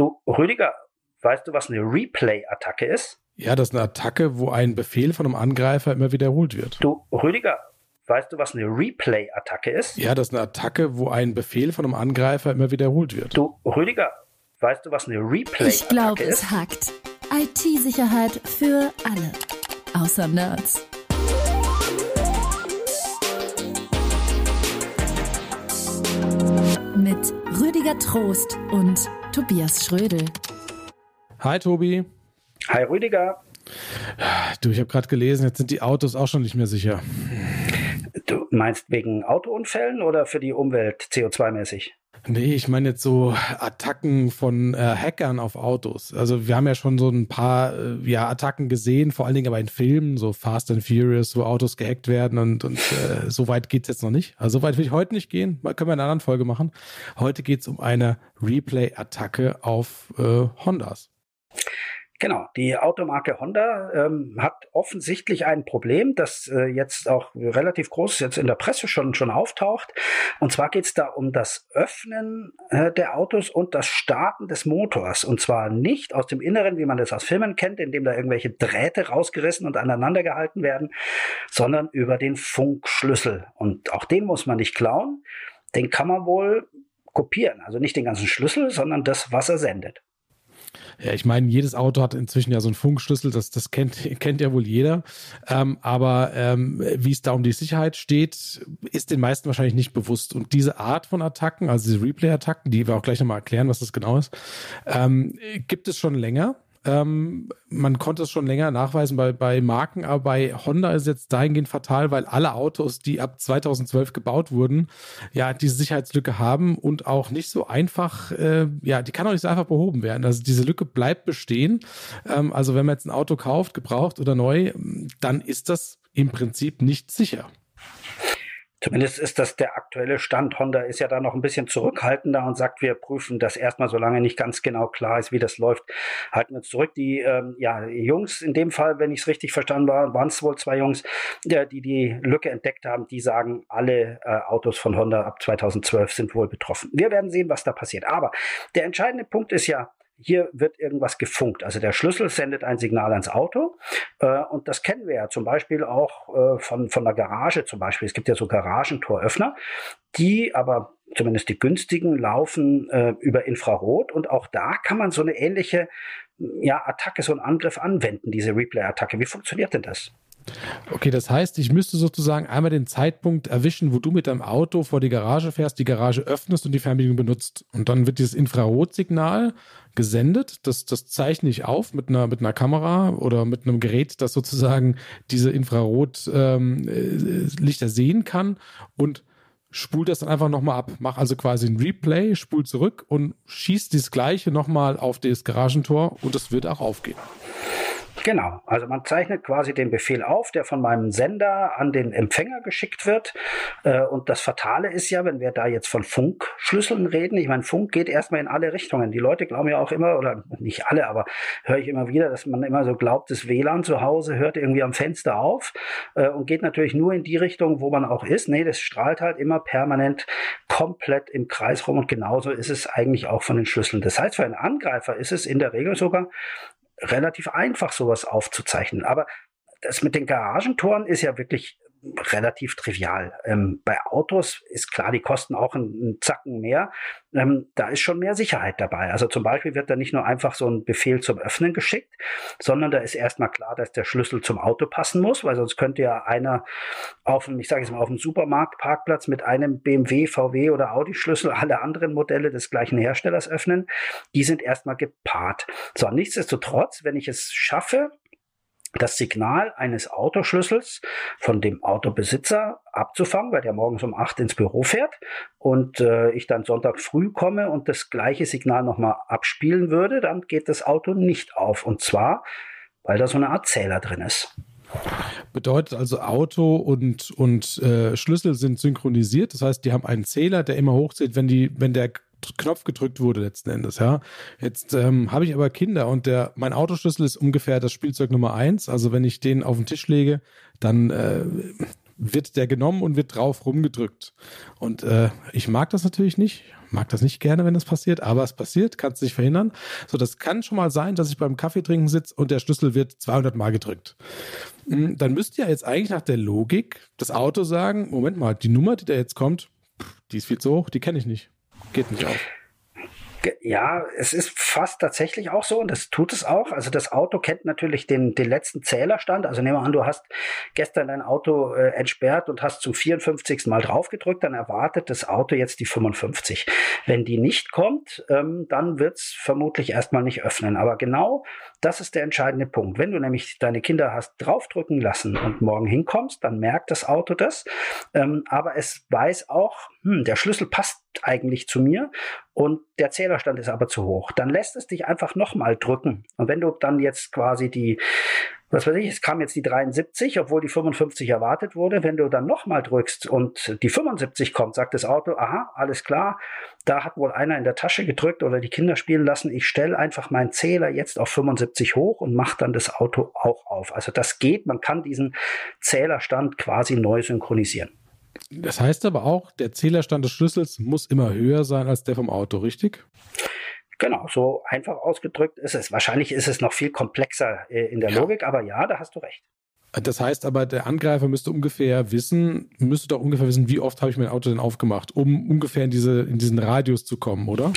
Du, Rüdiger, weißt du, was eine Replay-Attacke ist? Ja, das ist eine Attacke, wo ein Befehl von einem Angreifer immer wiederholt wird. Du, Rüdiger, weißt du, was eine Replay-Attacke ist? Ja, das ist eine Attacke, wo ein Befehl von einem Angreifer immer wiederholt wird. Du, Rüdiger, weißt du, was eine Replay-Attacke ist? Ich glaube, es hackt. IT-Sicherheit für alle. Außer Nerds. Mit Rüdiger Trost und Tobias Schrödel. Hi Tobi. Hi Rüdiger. Du, ich habe gerade gelesen, jetzt sind die Autos auch schon nicht mehr sicher. Du meinst wegen Autounfällen oder für die Umwelt CO2-mäßig? Nee, ich meine jetzt so Attacken von äh, Hackern auf Autos. Also wir haben ja schon so ein paar äh, ja, Attacken gesehen, vor allen Dingen aber in Filmen, so Fast and Furious, wo Autos gehackt werden und, und äh, so weit geht's jetzt noch nicht. Also so weit will ich heute nicht gehen, können wir in einer anderen Folge machen. Heute geht's um eine Replay-Attacke auf äh, Hondas. Genau, die Automarke Honda ähm, hat offensichtlich ein Problem, das äh, jetzt auch relativ groß jetzt in der Presse schon, schon auftaucht. Und zwar geht es da um das Öffnen äh, der Autos und das Starten des Motors. Und zwar nicht aus dem Inneren, wie man das aus Filmen kennt, indem da irgendwelche Drähte rausgerissen und aneinander gehalten werden, sondern über den Funkschlüssel. Und auch den muss man nicht klauen. Den kann man wohl kopieren. Also nicht den ganzen Schlüssel, sondern das, was er sendet. Ja, ich meine, jedes Auto hat inzwischen ja so einen Funkschlüssel, das, das kennt, kennt ja wohl jeder. Ähm, aber ähm, wie es da um die Sicherheit steht, ist den meisten wahrscheinlich nicht bewusst. Und diese Art von Attacken, also diese Replay-Attacken, die wir auch gleich nochmal erklären, was das genau ist, ähm, gibt es schon länger. Ähm, man konnte es schon länger nachweisen bei, bei Marken, aber bei Honda ist es jetzt dahingehend fatal, weil alle Autos, die ab 2012 gebaut wurden, ja, diese Sicherheitslücke haben und auch nicht so einfach, äh, ja, die kann auch nicht so einfach behoben werden. Also diese Lücke bleibt bestehen. Ähm, also wenn man jetzt ein Auto kauft, gebraucht oder neu, dann ist das im Prinzip nicht sicher. Zumindest ist das der aktuelle Stand. Honda ist ja da noch ein bisschen zurückhaltender und sagt, wir prüfen das erstmal, solange nicht ganz genau klar ist, wie das läuft, halten wir uns zurück. Die ähm, ja, Jungs, in dem Fall, wenn ich es richtig verstanden war, waren es wohl zwei Jungs, die, die die Lücke entdeckt haben, die sagen, alle äh, Autos von Honda ab 2012 sind wohl betroffen. Wir werden sehen, was da passiert. Aber der entscheidende Punkt ist ja, hier wird irgendwas gefunkt. Also der Schlüssel sendet ein Signal ans Auto äh, und das kennen wir ja zum Beispiel auch äh, von, von der Garage zum Beispiel. Es gibt ja so Garagentoröffner, die aber zumindest die günstigen laufen äh, über Infrarot und auch da kann man so eine ähnliche ja, Attacke, so einen Angriff anwenden, diese Replay-Attacke. Wie funktioniert denn das? Okay, das heißt, ich müsste sozusagen einmal den Zeitpunkt erwischen, wo du mit deinem Auto vor die Garage fährst, die Garage öffnest und die Fernbedienung benutzt. Und dann wird dieses Infrarotsignal gesendet. Das, das zeichne ich auf mit einer, mit einer Kamera oder mit einem Gerät, das sozusagen diese Infrarotlichter ähm, sehen kann und spult das dann einfach nochmal ab. Mach also quasi ein Replay, spult zurück und schießt das gleiche nochmal auf das Garagentor und es wird auch aufgehen. Genau, also man zeichnet quasi den Befehl auf, der von meinem Sender an den Empfänger geschickt wird. Äh, und das Fatale ist ja, wenn wir da jetzt von Funkschlüsseln reden, ich meine, Funk geht erstmal in alle Richtungen. Die Leute glauben ja auch immer, oder nicht alle, aber höre ich immer wieder, dass man immer so glaubt, das WLAN zu Hause hört irgendwie am Fenster auf äh, und geht natürlich nur in die Richtung, wo man auch ist. Nee, das strahlt halt immer permanent komplett im Kreis rum und genauso ist es eigentlich auch von den Schlüsseln. Das heißt, für einen Angreifer ist es in der Regel sogar relativ einfach, sowas aufzuzeichnen. Aber das mit den Garagentoren ist ja wirklich relativ trivial. Ähm, bei Autos ist klar, die kosten auch einen, Zacken mehr. Ähm, da ist schon mehr Sicherheit dabei. Also zum Beispiel wird da nicht nur einfach so ein Befehl zum Öffnen geschickt, sondern da ist erstmal klar, dass der Schlüssel zum Auto passen muss, weil sonst könnte ja einer auf dem, ich sage jetzt mal, auf dem Supermarktparkplatz mit einem BMW, VW oder Audi-Schlüssel alle anderen Modelle des gleichen Herstellers öffnen. Die sind erstmal gepaart. So, nichtsdestotrotz, wenn ich es schaffe, das Signal eines Autoschlüssels von dem Autobesitzer abzufangen, weil der morgens um acht ins Büro fährt und äh, ich dann Sonntag früh komme und das gleiche Signal nochmal abspielen würde, dann geht das Auto nicht auf. Und zwar, weil da so eine Art Zähler drin ist. Bedeutet also Auto und, und äh, Schlüssel sind synchronisiert. Das heißt, die haben einen Zähler, der immer hochzählt, wenn die, wenn der Knopf gedrückt wurde letzten Endes, ja. Jetzt ähm, habe ich aber Kinder und der mein Autoschlüssel ist ungefähr das Spielzeug Nummer eins. Also wenn ich den auf den Tisch lege, dann äh, wird der genommen und wird drauf rumgedrückt. Und äh, ich mag das natürlich nicht, mag das nicht gerne, wenn das passiert, aber es passiert, kannst nicht verhindern. So, das kann schon mal sein, dass ich beim Kaffee trinken sitze und der Schlüssel wird 200 Mal gedrückt. Hm, dann müsste ja jetzt eigentlich nach der Logik das Auto sagen, Moment mal, die Nummer, die da jetzt kommt, die ist viel zu hoch, die kenne ich nicht. Geht nicht auf. Ja, es ist fast tatsächlich auch so und das tut es auch. Also das Auto kennt natürlich den, den letzten Zählerstand. Also nehmen wir an, du hast gestern dein Auto äh, entsperrt und hast zum 54. Mal draufgedrückt, dann erwartet das Auto jetzt die 55. Wenn die nicht kommt, ähm, dann wird's vermutlich erstmal nicht öffnen. Aber genau das ist der entscheidende Punkt. Wenn du nämlich deine Kinder hast draufdrücken lassen und morgen hinkommst, dann merkt das Auto das. Ähm, aber es weiß auch, hm, der Schlüssel passt eigentlich zu mir und der Zählerstand ist aber zu hoch. Dann lässt es dich einfach nochmal drücken. Und wenn du dann jetzt quasi die was weiß ich, es kam jetzt die 73, obwohl die 55 erwartet wurde. Wenn du dann nochmal drückst und die 75 kommt, sagt das Auto, aha, alles klar, da hat wohl einer in der Tasche gedrückt oder die Kinder spielen lassen. Ich stelle einfach meinen Zähler jetzt auf 75 hoch und mache dann das Auto auch auf. Also das geht, man kann diesen Zählerstand quasi neu synchronisieren. Das heißt aber auch, der Zählerstand des Schlüssels muss immer höher sein als der vom Auto, richtig? Genau, so einfach ausgedrückt ist es. Wahrscheinlich ist es noch viel komplexer äh, in der ja. Logik, aber ja, da hast du recht. Das heißt aber, der Angreifer müsste ungefähr wissen, müsste doch ungefähr wissen, wie oft habe ich mein Auto denn aufgemacht, um ungefähr in, diese, in diesen Radius zu kommen, oder?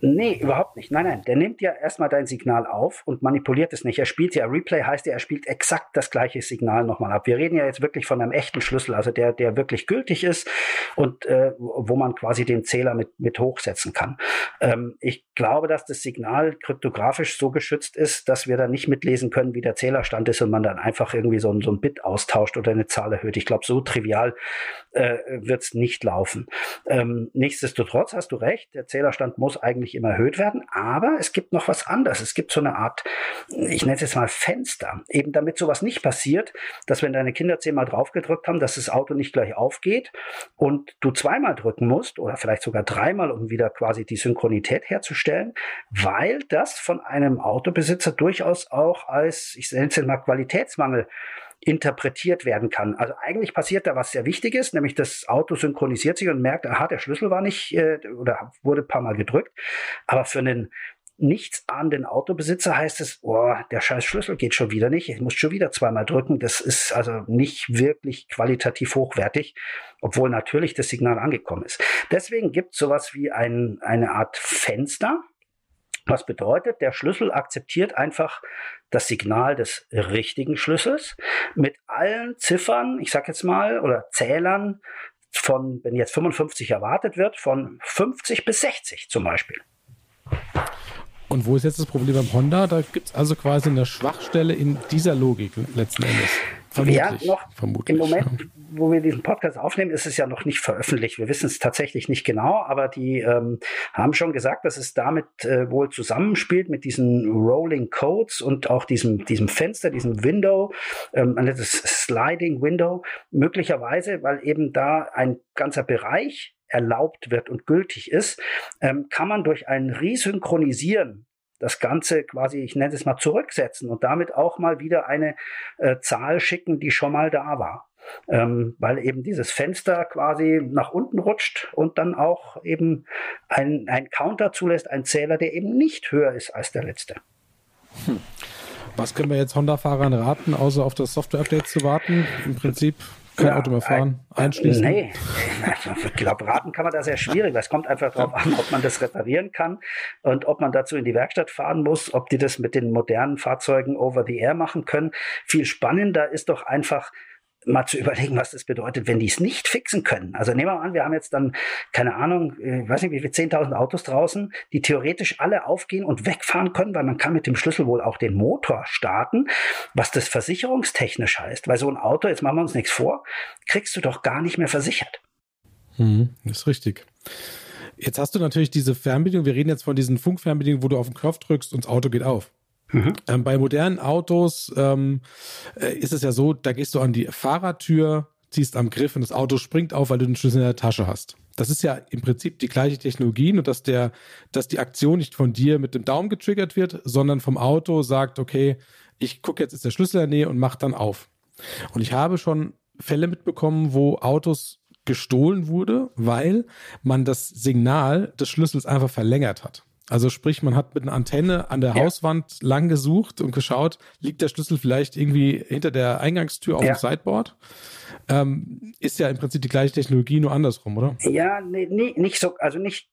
Nee, überhaupt nicht. Nein, nein. Der nimmt ja erstmal dein Signal auf und manipuliert es nicht. Er spielt ja, Replay heißt ja, er spielt exakt das gleiche Signal nochmal ab. Wir reden ja jetzt wirklich von einem echten Schlüssel, also der, der wirklich gültig ist und äh, wo man quasi den Zähler mit, mit hochsetzen kann. Ähm, ich glaube, dass das Signal kryptografisch so geschützt ist, dass wir da nicht mitlesen können, wie der Zählerstand ist und man dann einfach irgendwie so, ein so ein Bit austauscht oder eine Zahl erhöht. Ich glaube, so trivial äh, wird es nicht laufen. Ähm, nichtsdestotrotz hast du recht, der Zählerstand muss eigentlich nicht immer erhöht werden, aber es gibt noch was anderes. Es gibt so eine Art, ich nenne es jetzt mal Fenster, eben damit sowas nicht passiert, dass wenn deine Kinder zehnmal draufgedrückt haben, dass das Auto nicht gleich aufgeht und du zweimal drücken musst oder vielleicht sogar dreimal, um wieder quasi die Synchronität herzustellen, weil das von einem Autobesitzer durchaus auch als, ich nenne es jetzt mal Qualitätsmangel interpretiert werden kann. Also eigentlich passiert da was sehr Wichtiges, nämlich das Auto synchronisiert sich und merkt, aha, der Schlüssel war nicht äh, oder wurde ein paar Mal gedrückt. Aber für einen nichts ahnenden Autobesitzer heißt es, oh, der scheiß Schlüssel geht schon wieder nicht, ich muss schon wieder zweimal drücken. Das ist also nicht wirklich qualitativ hochwertig, obwohl natürlich das Signal angekommen ist. Deswegen gibt es sowas wie ein, eine Art Fenster, was bedeutet, der Schlüssel akzeptiert einfach das Signal des richtigen Schlüssels mit allen Ziffern, ich sag jetzt mal, oder Zählern von, wenn jetzt 55 erwartet wird, von 50 bis 60 zum Beispiel. Und wo ist jetzt das Problem beim Honda? Da gibt es also quasi eine Schwachstelle in dieser Logik letzten Endes. Vermutlich, ja, noch vermutlich, im Moment, ja. wo wir diesen Podcast aufnehmen, ist es ja noch nicht veröffentlicht. Wir wissen es tatsächlich nicht genau, aber die ähm, haben schon gesagt, dass es damit äh, wohl zusammenspielt mit diesen Rolling Codes und auch diesem, diesem Fenster, diesem Window, ähm, das Sliding Window, möglicherweise, weil eben da ein ganzer Bereich erlaubt wird und gültig ist, ähm, kann man durch ein Resynchronisieren das Ganze quasi, ich nenne es mal, zurücksetzen und damit auch mal wieder eine äh, Zahl schicken, die schon mal da war. Ähm, weil eben dieses Fenster quasi nach unten rutscht und dann auch eben ein, ein Counter zulässt, ein Zähler, der eben nicht höher ist als der letzte. Hm. Was können wir jetzt Honda-Fahrern raten, außer auf das Software-Update zu warten? Im Prinzip kein Auto mehr fahren, ein, einschließen? Nee, ich glaube, raten kann man da sehr schwierig. Es kommt einfach darauf an, ob man das reparieren kann und ob man dazu in die Werkstatt fahren muss, ob die das mit den modernen Fahrzeugen over the air machen können. Viel spannender ist doch einfach, mal zu überlegen, was das bedeutet, wenn die es nicht fixen können. Also nehmen wir mal an, wir haben jetzt dann, keine Ahnung, ich äh, weiß nicht, wie viel, 10.000 Autos draußen, die theoretisch alle aufgehen und wegfahren können, weil man kann mit dem Schlüssel wohl auch den Motor starten, was das versicherungstechnisch heißt. Weil so ein Auto, jetzt machen wir uns nichts vor, kriegst du doch gar nicht mehr versichert. Hm, ist richtig. Jetzt hast du natürlich diese Fernbedienung, wir reden jetzt von diesen Funkfernbedienungen, wo du auf den Knopf drückst und das Auto geht auf. Mhm. Ähm, bei modernen Autos ähm, äh, ist es ja so, da gehst du an die Fahrertür, ziehst am Griff und das Auto springt auf, weil du den Schlüssel in der Tasche hast. Das ist ja im Prinzip die gleiche Technologie, nur dass der, dass die Aktion nicht von dir mit dem Daumen getriggert wird, sondern vom Auto sagt, okay, ich gucke jetzt ist der Schlüssel in der Nähe und mach dann auf. Und ich habe schon Fälle mitbekommen, wo Autos gestohlen wurde, weil man das Signal des Schlüssels einfach verlängert hat. Also sprich, man hat mit einer Antenne an der ja. Hauswand lang gesucht und geschaut, liegt der Schlüssel vielleicht irgendwie hinter der Eingangstür auf ja. dem Sideboard ähm, ist ja im Prinzip die gleiche Technologie, nur andersrum, oder? Ja, nee, nee, nicht so, also nicht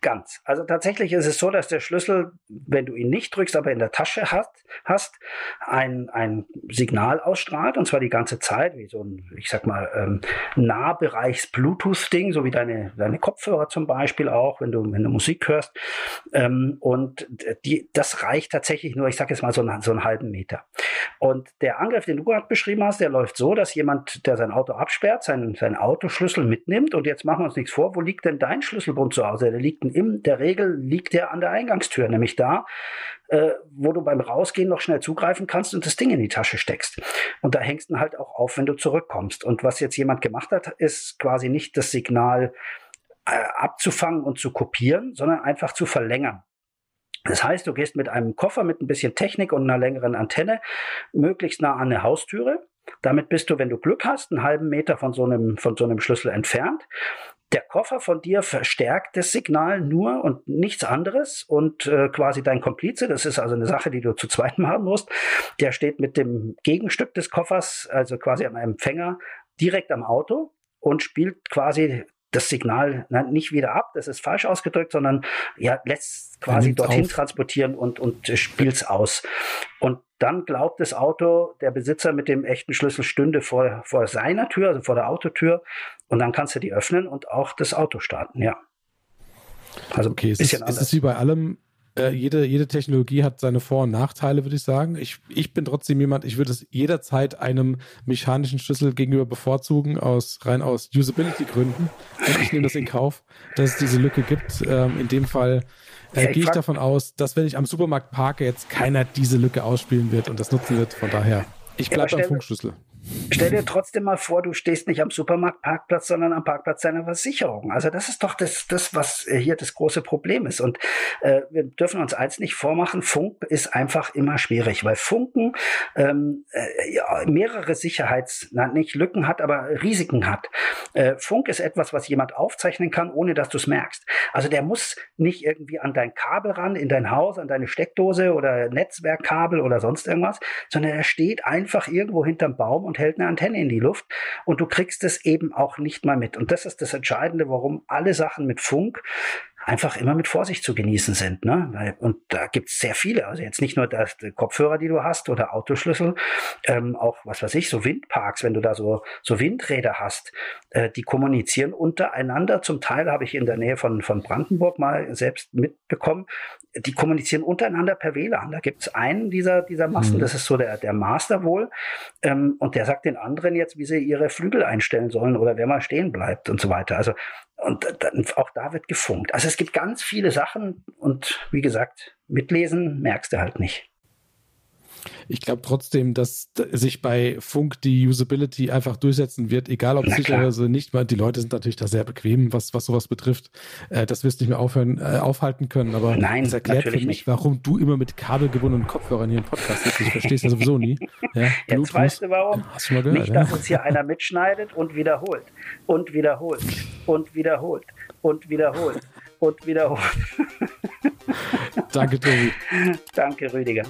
ganz. Also tatsächlich ist es so, dass der Schlüssel, wenn du ihn nicht drückst, aber in der Tasche hast, hast ein, ein Signal ausstrahlt, und zwar die ganze Zeit, wie so ein, ich sag mal, ähm, Nahbereichs-Bluetooth-Ding, so wie deine, deine Kopfhörer zum Beispiel auch, wenn du, wenn du Musik hörst. Ähm, und die, das reicht tatsächlich nur, ich sag jetzt mal, so, so einen halben Meter. Und der Angriff, den du gerade beschrieben hast, der läuft so, dass jemand, der sein Auto absperrt, seinen, seinen Autoschlüssel mitnimmt und jetzt machen wir uns nichts vor, wo liegt denn dein Schlüsselbund zu Hause? Der liegt in der Regel liegt der an der Eingangstür, nämlich da, äh, wo du beim Rausgehen noch schnell zugreifen kannst und das Ding in die Tasche steckst. Und da hängst du halt auch auf, wenn du zurückkommst. Und was jetzt jemand gemacht hat, ist quasi nicht das Signal äh, abzufangen und zu kopieren, sondern einfach zu verlängern. Das heißt, du gehst mit einem Koffer mit ein bisschen Technik und einer längeren Antenne möglichst nah an eine Haustüre. Damit bist du, wenn du Glück hast, einen halben Meter von so einem, von so einem Schlüssel entfernt. Der Koffer von dir verstärkt das Signal nur und nichts anderes und äh, quasi dein Komplize, das ist also eine Sache, die du zu zweit machen musst, der steht mit dem Gegenstück des Koffers, also quasi am Empfänger, direkt am Auto und spielt quasi das Signal na, nicht wieder ab, das ist falsch ausgedrückt, sondern ja, lässt quasi dorthin auf. transportieren und, und spielt's aus. Und dann glaubt das Auto, der Besitzer mit dem echten Schlüssel stünde vor, vor seiner Tür, also vor der Autotür, und dann kannst du die öffnen und auch das Auto starten, ja. Also okay, es ist, es ist wie bei allem äh, jede, jede Technologie hat seine Vor- und Nachteile, würde ich sagen. Ich, ich bin trotzdem jemand, ich würde es jederzeit einem mechanischen Schlüssel gegenüber bevorzugen, aus rein aus Usability-Gründen. Ich nehme das in Kauf, dass es diese Lücke gibt. Ähm, in dem Fall äh, gehe ich davon aus, dass wenn ich am Supermarkt parke, jetzt keiner diese Lücke ausspielen wird und das nutzen wird. Von daher, ich bleibe beim Funkschlüssel. Stell dir trotzdem mal vor, du stehst nicht am Supermarktparkplatz, sondern am Parkplatz deiner Versicherung. Also das ist doch das, das was hier das große Problem ist. Und äh, wir dürfen uns eins nicht vormachen, Funk ist einfach immer schwierig, weil Funken ähm, äh, ja, mehrere Sicherheits, na, nicht Lücken hat, aber Risiken hat. Äh, Funk ist etwas, was jemand aufzeichnen kann, ohne dass du es merkst. Also der muss nicht irgendwie an dein Kabel ran, in dein Haus, an deine Steckdose oder Netzwerkkabel oder sonst irgendwas, sondern er steht einfach irgendwo hinterm Baum und hält eine Antenne in die Luft und du kriegst es eben auch nicht mal mit. Und das ist das Entscheidende, warum alle Sachen mit Funk einfach immer mit Vorsicht zu genießen sind. Ne? Und da gibt's sehr viele. Also jetzt nicht nur das, Kopfhörer, die du hast oder Autoschlüssel, ähm, auch was weiß ich, so Windparks, wenn du da so, so Windräder hast, äh, die kommunizieren untereinander. Zum Teil habe ich in der Nähe von, von Brandenburg mal selbst mitbekommen, die kommunizieren untereinander per WLAN. Da gibt's einen dieser, dieser Masten, mhm. das ist so der, der Master wohl, ähm, und der sagt den anderen jetzt, wie sie ihre Flügel einstellen sollen oder wer mal stehen bleibt und so weiter. Also und dann, auch da wird gefunkt. Also es gibt ganz viele Sachen und wie gesagt, mitlesen merkst du halt nicht. Ich glaube trotzdem, dass sich bei Funk die Usability einfach durchsetzen wird, egal ob sicher oder so nicht, weil die Leute sind natürlich da sehr bequem, was, was sowas betrifft. Äh, das wirst du nicht mehr aufhören, äh, aufhalten können, aber Nein, das erklärt für mich, nicht. warum du immer mit kabelgebundenen Kopfhörern hier im Podcast sitzt. Ich verstehe es ja sowieso nie. Ja, Jetzt weißt du warum? Hast du mal gehört, nicht, dass uns hier einer mitschneidet und wiederholt und wiederholt und wiederholt und wiederholt und wiederholt. Danke, Tobi. Danke, Rüdiger.